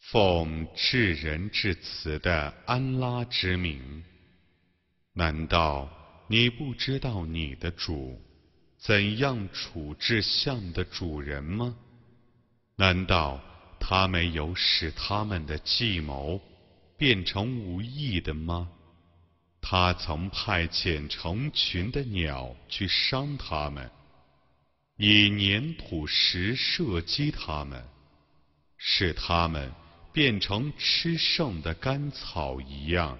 奉至仁至慈的安拉之名，难道你不知道你的主怎样处置象的主人吗？难道他没有使他们的计谋？变成无意的吗？他曾派遣成群的鸟去伤它们，以粘土石射击它们，使它们变成吃剩的干草一样。